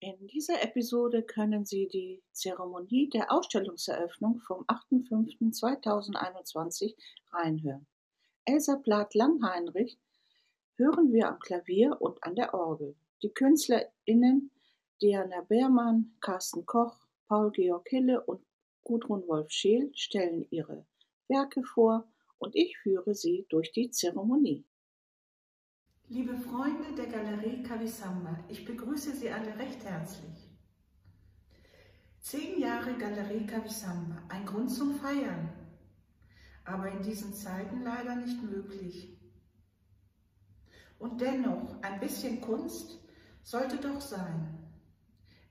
In dieser Episode können Sie die Zeremonie der Ausstellungseröffnung vom 8.5.2021 reinhören. Elsa Plath-Langheinrich hören wir am Klavier und an der Orgel. Die KünstlerInnen Diana Beermann, Carsten Koch, Paul-Georg Hille und Gudrun Wolf-Scheel stellen ihre Werke vor und ich führe Sie durch die Zeremonie. Liebe Freunde der Galerie Kavisamba, ich begrüße Sie alle recht herzlich. Zehn Jahre Galerie Kavisamba, ein Grund zum Feiern, aber in diesen Zeiten leider nicht möglich. Und dennoch, ein bisschen Kunst sollte doch sein.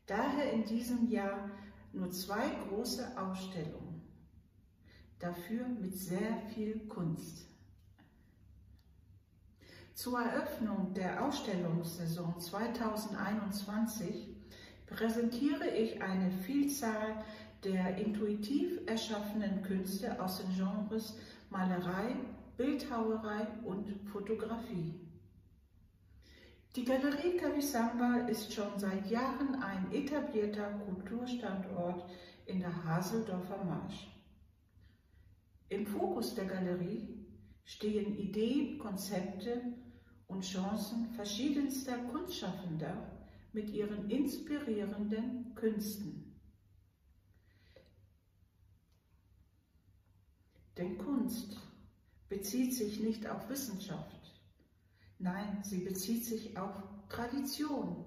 Daher in diesem Jahr nur zwei große Ausstellungen, dafür mit sehr viel Kunst. Zur Eröffnung der Ausstellungssaison 2021 präsentiere ich eine Vielzahl der intuitiv erschaffenen Künste aus den Genres Malerei, Bildhauerei und Fotografie. Die Galerie Kavisamba ist schon seit Jahren ein etablierter Kulturstandort in der Haseldorfer Marsch. Im Fokus der Galerie stehen Ideen, Konzepte und Chancen verschiedenster Kunstschaffender mit ihren inspirierenden Künsten. Denn Kunst bezieht sich nicht auf Wissenschaft, nein, sie bezieht sich auf Tradition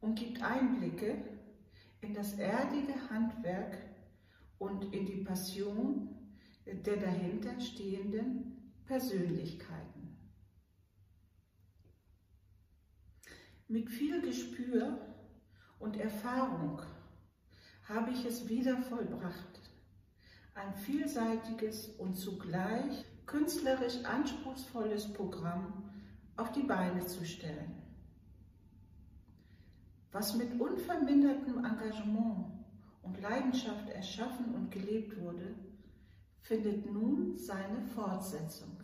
und gibt Einblicke in das erdige Handwerk und in die Passion der dahinter stehenden Persönlichkeiten. Mit viel Gespür und Erfahrung habe ich es wieder vollbracht, ein vielseitiges und zugleich künstlerisch anspruchsvolles Programm auf die Beine zu stellen. Was mit unvermindertem Engagement und Leidenschaft erschaffen und gelebt wurde, findet nun seine Fortsetzung.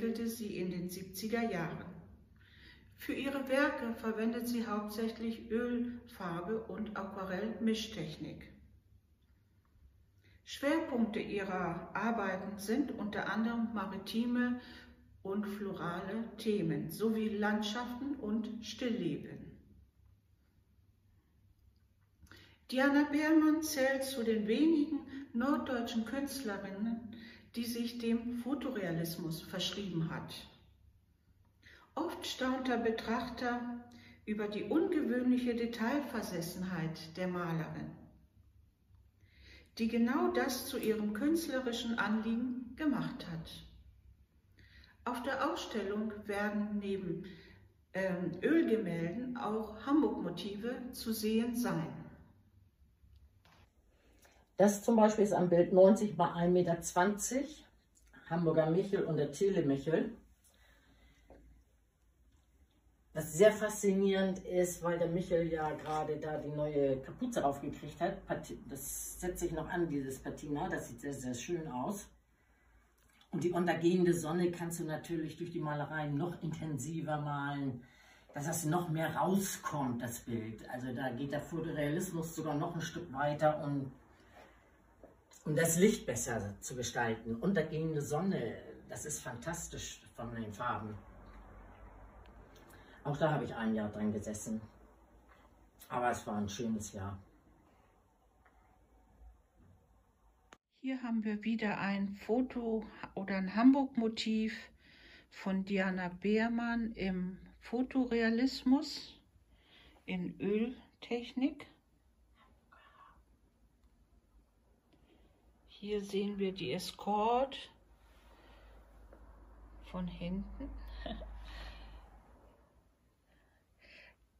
Entwickelte sie in den 70er Jahren. Für ihre Werke verwendet sie hauptsächlich Ölfarbe und Aquarell-Mischtechnik. Schwerpunkte ihrer Arbeiten sind unter anderem maritime und florale Themen sowie Landschaften und Stillleben. Diana Beermann zählt zu den wenigen norddeutschen Künstlerinnen, die sich dem Fotorealismus verschrieben hat. Oft staunt der Betrachter über die ungewöhnliche Detailversessenheit der Malerin, die genau das zu ihrem künstlerischen Anliegen gemacht hat. Auf der Ausstellung werden neben ähm, Ölgemälden auch Hamburg-Motive zu sehen sein. Das zum Beispiel ist ein Bild 90 mal 1,20 Meter, Hamburger Michel und der Thiele Michel. Was sehr faszinierend ist, weil der Michel ja gerade da die neue Kapuze aufgekriegt hat. Das setzt sich noch an, dieses Patina. Das sieht sehr, sehr schön aus. Und die untergehende Sonne kannst du natürlich durch die Malerei noch intensiver malen, dass das noch mehr rauskommt, das Bild. Also da geht der Fotorealismus sogar noch ein Stück weiter und um das Licht besser zu gestalten. Untergehende Sonne, das ist fantastisch von den Farben. Auch da habe ich ein Jahr dran gesessen. Aber es war ein schönes Jahr. Hier haben wir wieder ein Foto oder ein Hamburg-Motiv von Diana Beermann im Fotorealismus in Öltechnik. Hier sehen wir die Escort von hinten.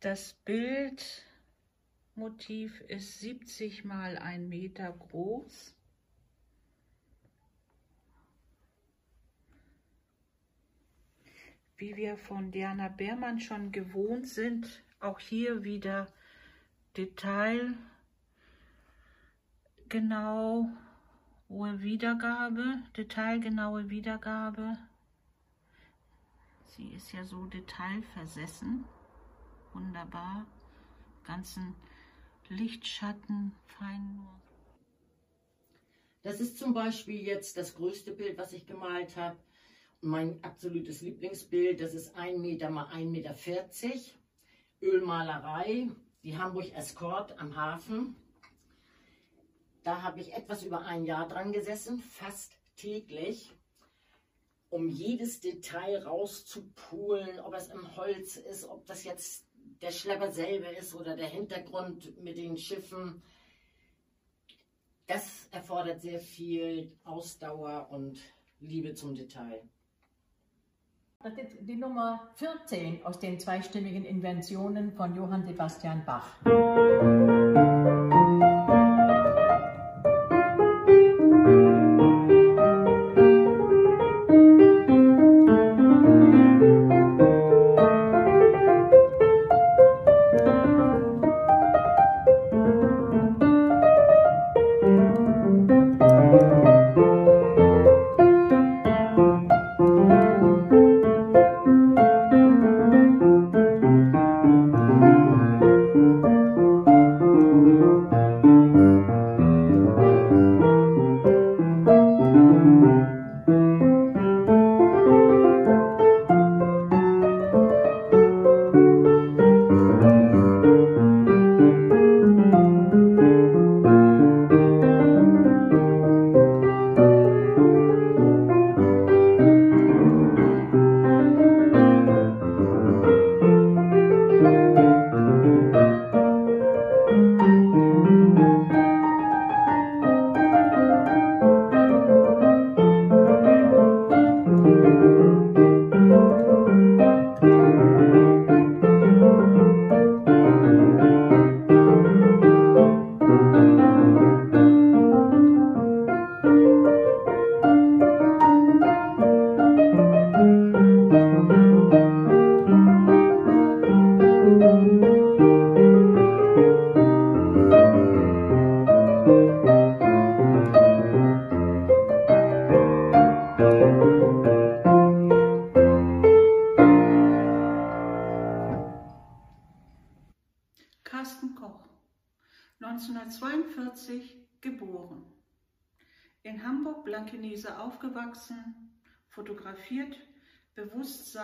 Das Bildmotiv ist 70 mal ein Meter groß. Wie wir von Diana Beermann schon gewohnt sind, auch hier wieder Detail genau hohe Wiedergabe, detailgenaue Wiedergabe. Sie ist ja so detailversessen wunderbar. Ganzen Lichtschatten, fein Das ist zum Beispiel jetzt das größte Bild, was ich gemalt habe. Mein absolutes Lieblingsbild, das ist 1 Meter mal 1,40 Meter. Ölmalerei, die Hamburg Escort am Hafen. Da habe ich etwas über ein Jahr dran gesessen, fast täglich, um jedes Detail rauszupulen, ob es im Holz ist, ob das jetzt der Schlepper selber ist oder der Hintergrund mit den Schiffen. Das erfordert sehr viel Ausdauer und Liebe zum Detail. Das ist die Nummer 14 aus den zweistimmigen Inventionen von Johann Sebastian Bach. Carsten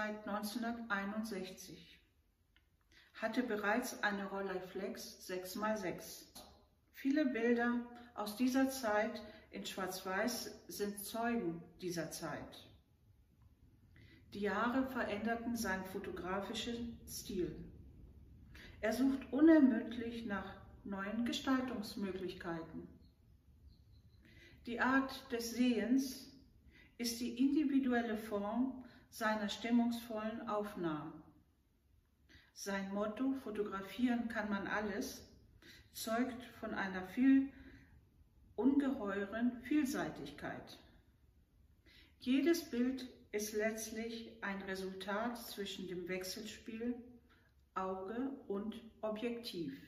seit 1961. Hatte bereits eine Rolleiflex 6x6. Viele Bilder aus dieser Zeit in Schwarz-Weiß sind Zeugen dieser Zeit. Die Jahre veränderten seinen fotografischen Stil. Er sucht unermüdlich nach neuen Gestaltungsmöglichkeiten. Die Art des Sehens ist die individuelle Form seiner stimmungsvollen Aufnahmen. Sein Motto, fotografieren kann man alles, zeugt von einer viel ungeheuren Vielseitigkeit. Jedes Bild ist letztlich ein Resultat zwischen dem Wechselspiel Auge und Objektiv.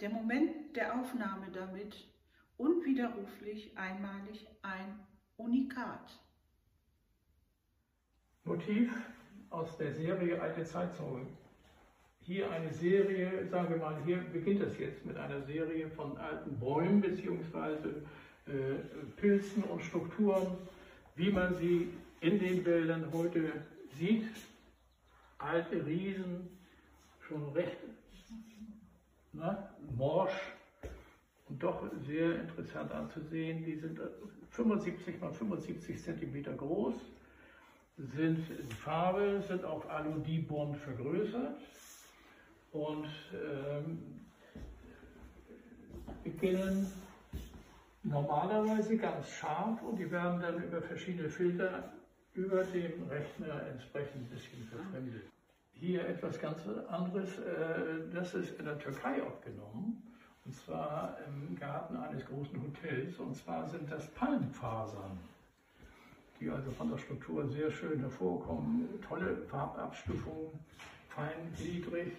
Der Moment der Aufnahme damit unwiderruflich einmalig ein Unikat. Motiv aus der Serie Alte Zeitzeugen. Hier eine Serie, sagen wir mal, hier beginnt es jetzt mit einer Serie von alten Bäumen bzw. Äh, Pilzen und Strukturen, wie man sie in den Wäldern heute sieht. Alte Riesen, schon recht ne, morsch und doch sehr interessant anzusehen. Die sind 75 mal 75 cm groß, sind in Farbe, sind auf Aludibond vergrößert und ähm, beginnen normalerweise ganz scharf und die werden dann über verschiedene Filter über dem Rechner entsprechend ein bisschen verfremdet. Hier etwas ganz anderes, äh, das ist in der Türkei aufgenommen und zwar im Garten eines großen Hotels und zwar sind das Palmfasern die also von der Struktur sehr schön hervorkommen. Tolle Farbabstufung, feingliedrig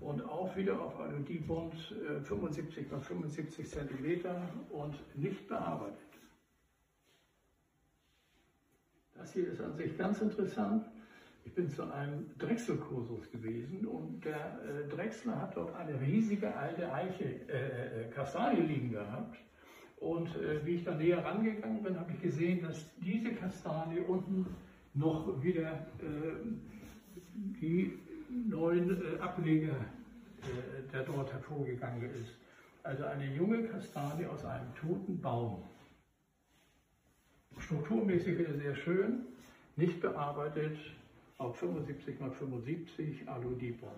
und auch wieder auf Aludibond 75 x 75 cm und nicht bearbeitet. Das hier ist an sich ganz interessant. Ich bin zu einem Drechselkursus gewesen und der äh, Drechsler hat dort eine riesige alte Eiche, äh, äh Kastanie liegen gehabt. Und äh, wie ich da näher rangegangen bin, habe ich gesehen, dass diese Kastanie unten noch wieder äh, die neuen äh, Ableger äh, der dort hervorgegangen ist. Also eine junge Kastanie aus einem toten Baum. Strukturmäßig ist sehr schön, nicht bearbeitet, auf 75 x 75 Alu-Dibond.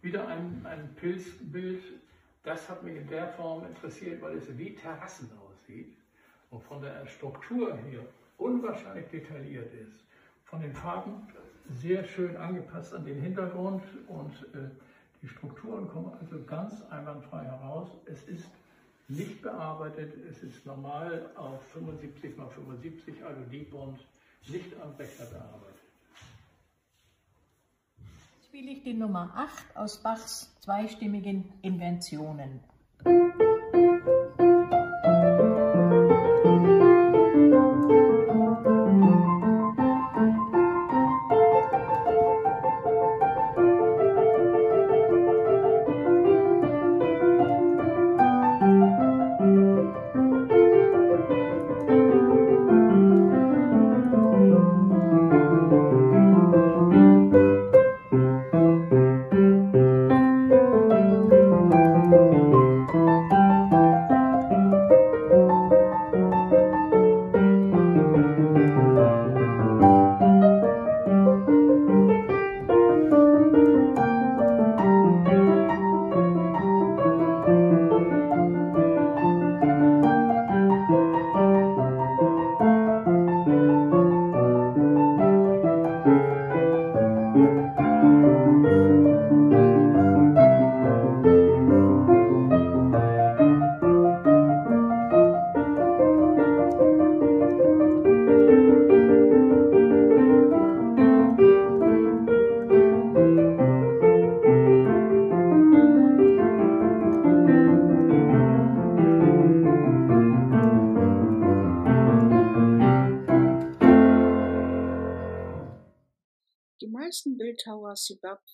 Wieder ein, ein Pilzbild das hat mich in der Form interessiert, weil es wie Terrassen aussieht und von der Struktur her unwahrscheinlich detailliert ist. Von den Farben sehr schön angepasst an den Hintergrund und äh, die Strukturen kommen also ganz einwandfrei heraus. Es ist nicht bearbeitet, es ist normal auf 75 x 75 Aludibond, nicht am Rechner bearbeitet spiele ich die Nummer 8 aus Bachs zweistimmigen Inventionen.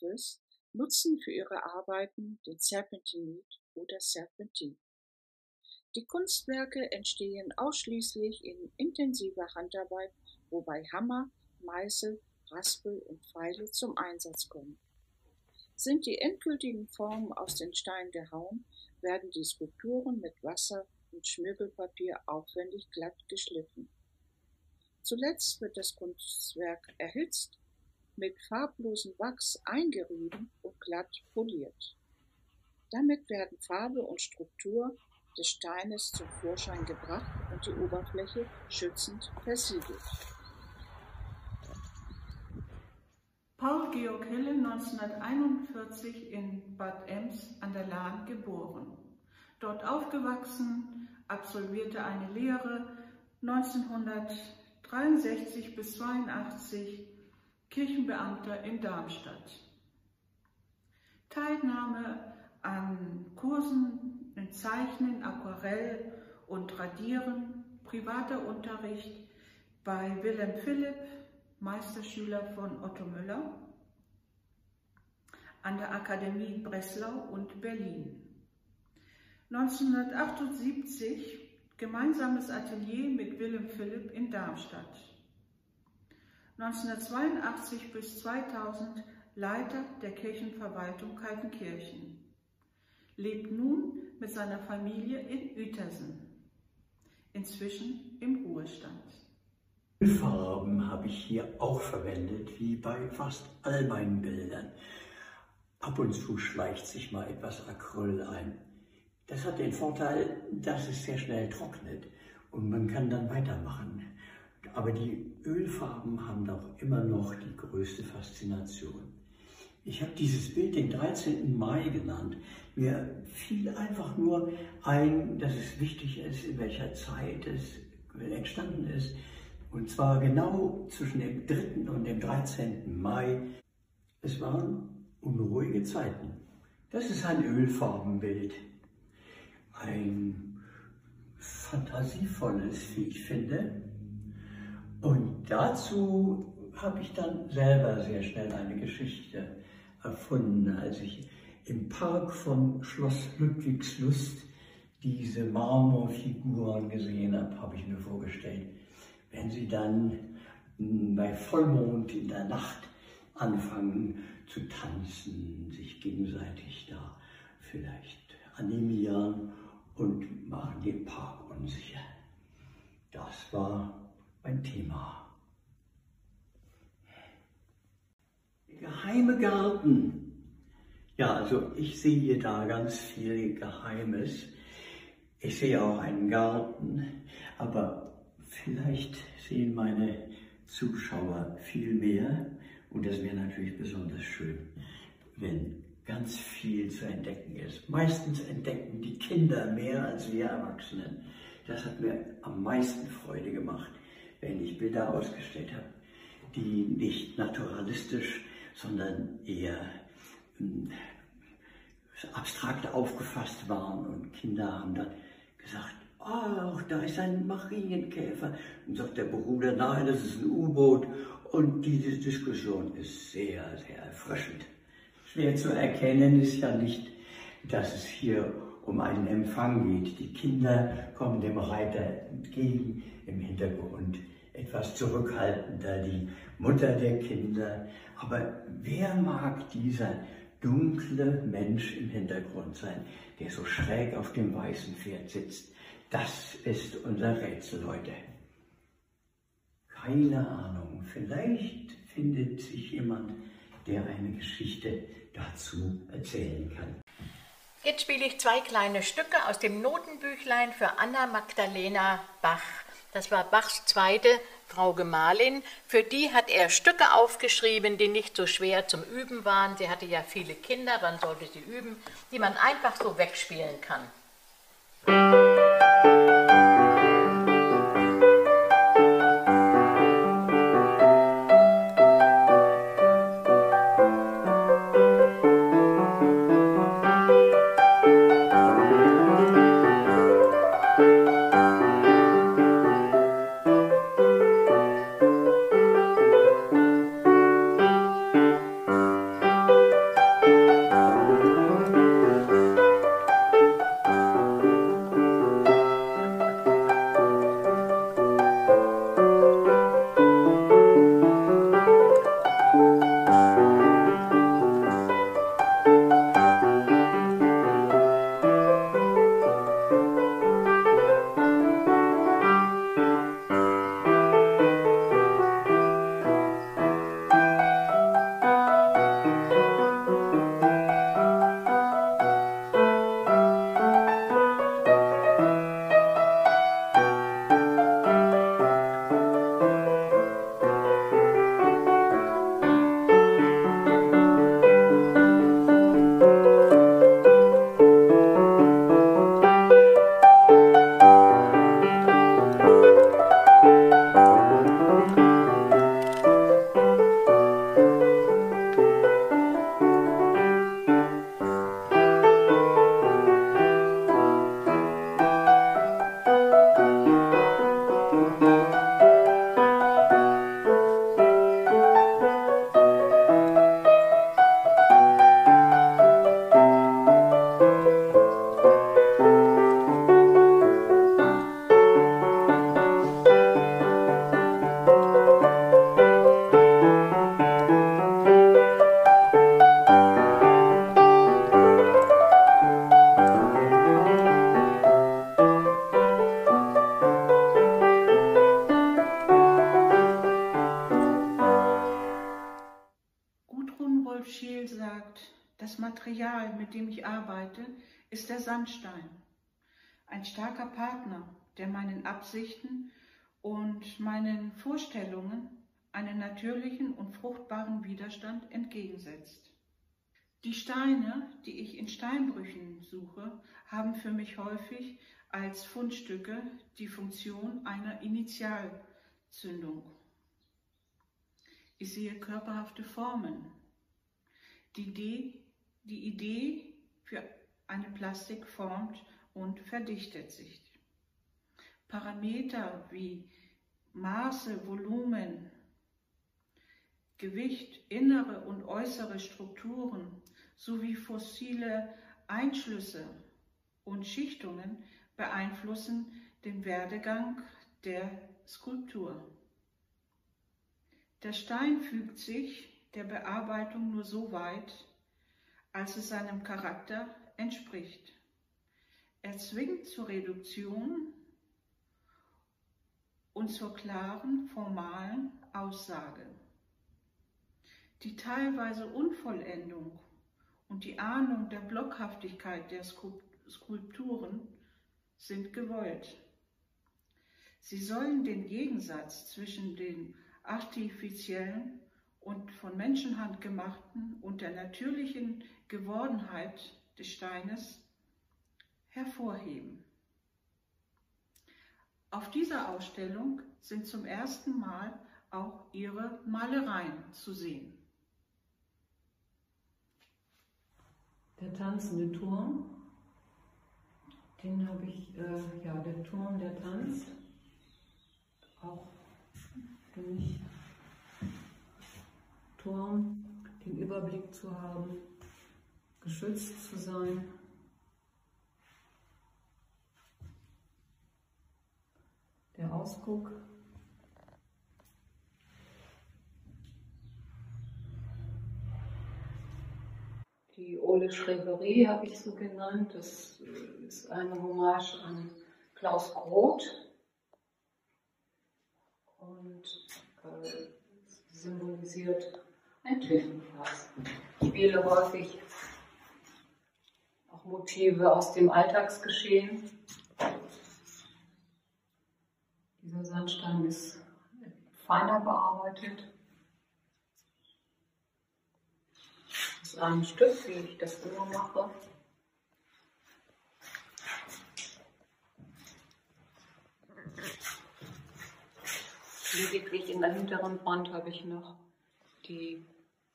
Simbabwes nutzen für ihre Arbeiten den Serpentinit oder Serpentin. Die Kunstwerke entstehen ausschließlich in intensiver Handarbeit, wobei Hammer, Meißel, Raspel und Pfeile zum Einsatz kommen. Sind die endgültigen Formen aus den Steinen gehauen, werden die Skulpturen mit Wasser, und Schmirgelpapier aufwendig glatt geschliffen. Zuletzt wird das Kunstwerk erhitzt, mit farblosem Wachs eingerieben und glatt poliert. Damit werden Farbe und Struktur des Steines zum Vorschein gebracht und die Oberfläche schützend versiegelt. Paul Georg Hille 1941 in Bad Ems an der Lahn geboren. Dort aufgewachsen, absolvierte eine Lehre 1963 bis 82 Kirchenbeamter in Darmstadt. Teilnahme an Kursen in Zeichnen, Aquarell und Radieren, privater Unterricht bei Wilhelm Philipp, Meisterschüler von Otto Müller, an der Akademie Breslau und Berlin. 1978 gemeinsames Atelier mit Wilhelm Philipp in Darmstadt. 1982 bis 2000 Leiter der Kirchenverwaltung Kaltenkirchen lebt nun mit seiner Familie in Uetersen, inzwischen im Ruhestand. Farben habe ich hier auch verwendet, wie bei fast all meinen Bildern. Ab und zu schleicht sich mal etwas Acryl ein. Das hat den Vorteil, dass es sehr schnell trocknet und man kann dann weitermachen. Aber die Ölfarben haben doch immer noch die größte Faszination. Ich habe dieses Bild den 13. Mai genannt. Mir fiel einfach nur ein, dass es wichtig ist, in welcher Zeit es entstanden ist. Und zwar genau zwischen dem 3. und dem 13. Mai. Es waren unruhige Zeiten. Das ist ein Ölfarbenbild. Ein fantasievolles, wie ich finde. Und dazu habe ich dann selber sehr schnell eine Geschichte erfunden, als ich im Park von Schloss Ludwigslust diese Marmorfiguren gesehen habe, habe ich mir vorgestellt, wenn sie dann bei Vollmond in der Nacht anfangen zu tanzen, sich gegenseitig da vielleicht animieren und machen den Park unsicher. Das war mein Thema. geheime Garten. Ja, also ich sehe da ganz viel Geheimes. Ich sehe auch einen Garten, aber vielleicht sehen meine Zuschauer viel mehr und das wäre natürlich besonders schön, wenn ganz viel zu entdecken ist. Meistens entdecken die Kinder mehr als wir Erwachsenen. Das hat mir am meisten Freude gemacht, wenn ich Bilder ausgestellt habe, die nicht naturalistisch sondern eher ähm, abstrakt aufgefasst waren. Und Kinder haben dann gesagt, ach, da ist ein Marienkäfer. Und sagt der Bruder, nein, das ist ein U-Boot. Und diese Diskussion ist sehr, sehr erfrischend. Schwer zu erkennen ist ja nicht, dass es hier um einen Empfang geht. Die Kinder kommen dem Reiter entgegen im Hintergrund etwas zurückhaltender, die Mutter der Kinder. Aber wer mag dieser dunkle Mensch im Hintergrund sein, der so schräg auf dem weißen Pferd sitzt? Das ist unser Rätsel heute. Keine Ahnung, vielleicht findet sich jemand, der eine Geschichte dazu erzählen kann. Jetzt spiele ich zwei kleine Stücke aus dem Notenbüchlein für Anna Magdalena Bach. Das war Bachs zweite Frau Gemahlin. Für die hat er Stücke aufgeschrieben, die nicht so schwer zum Üben waren. Sie hatte ja viele Kinder, wann sollte sie üben, die man einfach so wegspielen kann. Partner, der meinen Absichten und meinen Vorstellungen einen natürlichen und fruchtbaren Widerstand entgegensetzt. Die Steine, die ich in Steinbrüchen suche, haben für mich häufig als Fundstücke die Funktion einer Initialzündung. Ich sehe körperhafte Formen. Die Idee, die Idee für eine Plastik formt und verdichtet sich. Parameter wie Maße, Volumen, Gewicht, innere und äußere Strukturen sowie fossile Einschlüsse und Schichtungen beeinflussen den Werdegang der Skulptur. Der Stein fügt sich der Bearbeitung nur so weit, als es seinem Charakter entspricht. Er zwingt zur Reduktion und zur klaren formalen Aussage. Die teilweise Unvollendung und die Ahnung der Blockhaftigkeit der Skulpturen sind gewollt. Sie sollen den Gegensatz zwischen dem artifiziellen und von Menschenhand gemachten und der natürlichen Gewordenheit des Steines hervorheben. Auf dieser Ausstellung sind zum ersten Mal auch ihre Malereien zu sehen. Der tanzende Turm, den habe ich, äh, ja, der Turm, der Tanz, auch für mich Turm, den Überblick zu haben, geschützt zu sein. Der Ausguck Die Ole Schreverie habe ich so genannt. Das ist eine Hommage an Klaus Groth und äh, symbolisiert ein Tüftenfass. Ich wähle häufig auch Motive aus dem Alltagsgeschehen. Dieser Sandstein ist feiner bearbeitet. Das ist ein Stück, wie ich das immer mache. Lediglich in der hinteren Wand habe ich noch die,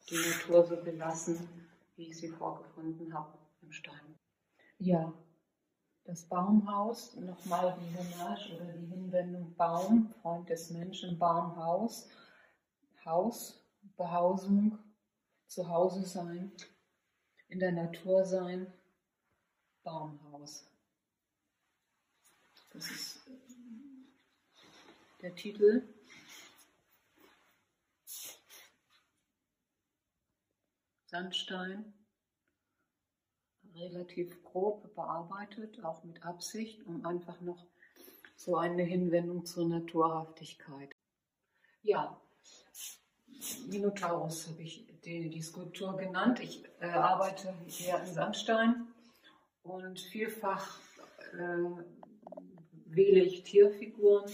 die Natur so gelassen, wie ich sie vorgefunden habe im Stein. Ja, das Baumhaus, nochmal die Hommage oder die Hinwendung Baum, Freund des Menschen, Baumhaus, Haus, Behausung, zu Hause sein, in der Natur sein, Baumhaus. Das ist der Titel. Sandstein, relativ grob bearbeitet, auch mit Absicht, um einfach noch so eine Hinwendung zur Naturhaftigkeit. Ja, Minotaurus habe ich die, die Skulptur genannt. Ich äh, arbeite hier in Sandstein und vielfach äh, wähle ich Tierfiguren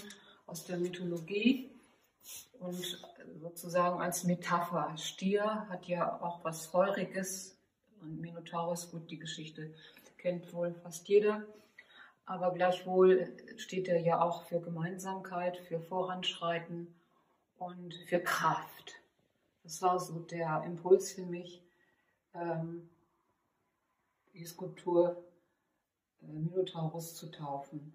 aus der Mythologie und sozusagen als Metapher. Stier hat ja auch was Feuriges und Minotaurus, gut, die Geschichte kennt wohl fast jeder. Aber gleichwohl steht er ja auch für Gemeinsamkeit, für Voranschreiten und für Kraft. Das war so der Impuls für mich, ähm, die Skulptur äh, Minotaurus zu taufen.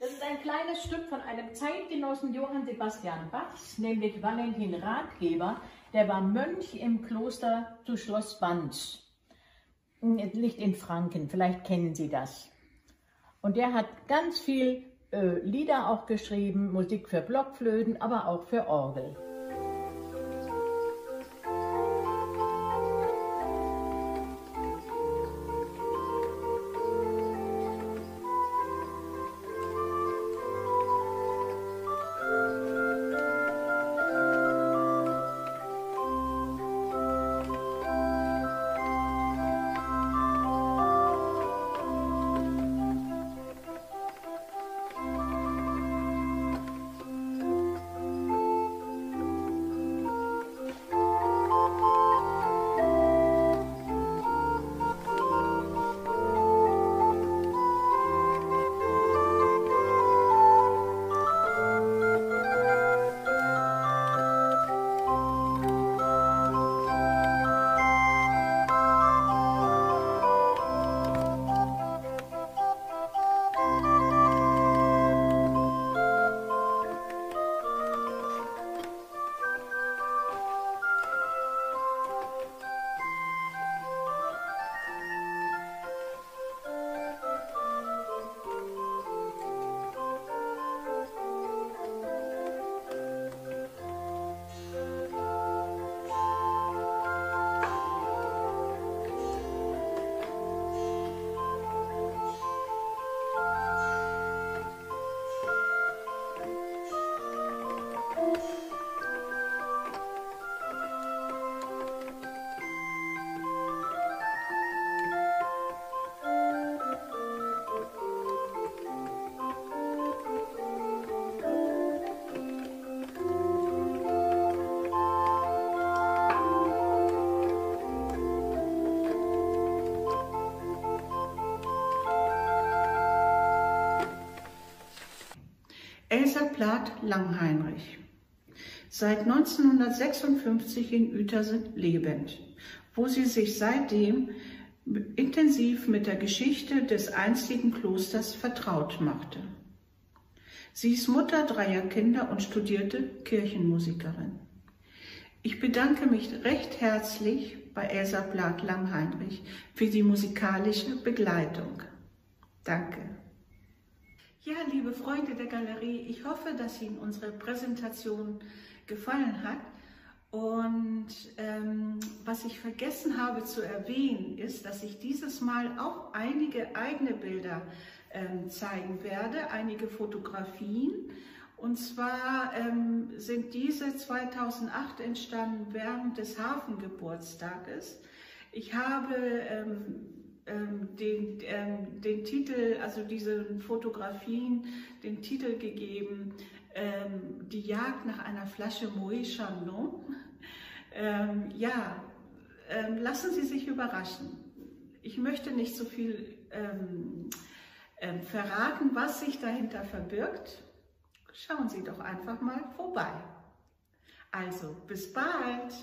Das ist ein kleines Stück von einem Zeitgenossen Johann Sebastian Bachs, nämlich Valentin Ratgeber. Der war Mönch im Kloster zu Schloss Banz. Liegt in Franken, vielleicht kennen Sie das. Und der hat ganz viel äh, Lieder auch geschrieben, Musik für Blockflöten, aber auch für Orgel. Elsa Plath Langheinrich. Seit 1956 in Uetersen lebend, wo sie sich seitdem intensiv mit der Geschichte des einstigen Klosters vertraut machte. Sie ist Mutter dreier Kinder und studierte Kirchenmusikerin. Ich bedanke mich recht herzlich bei Elsa Blatt Langheinrich für die musikalische Begleitung. Danke. Ja, liebe Freunde der Galerie, ich hoffe, dass Ihnen unsere Präsentation gefallen hat. Und ähm, was ich vergessen habe zu erwähnen, ist, dass ich dieses Mal auch einige eigene Bilder ähm, zeigen werde, einige Fotografien. Und zwar ähm, sind diese 2008 entstanden während des Hafengeburtstages. Ich habe ähm, den, ähm, den Titel, also diese Fotografien, den Titel gegeben, ähm, die Jagd nach einer Flasche Moët Chandon. Ähm, ja, ähm, lassen Sie sich überraschen. Ich möchte nicht so viel ähm, verraten, was sich dahinter verbirgt. Schauen Sie doch einfach mal vorbei. Also, bis bald!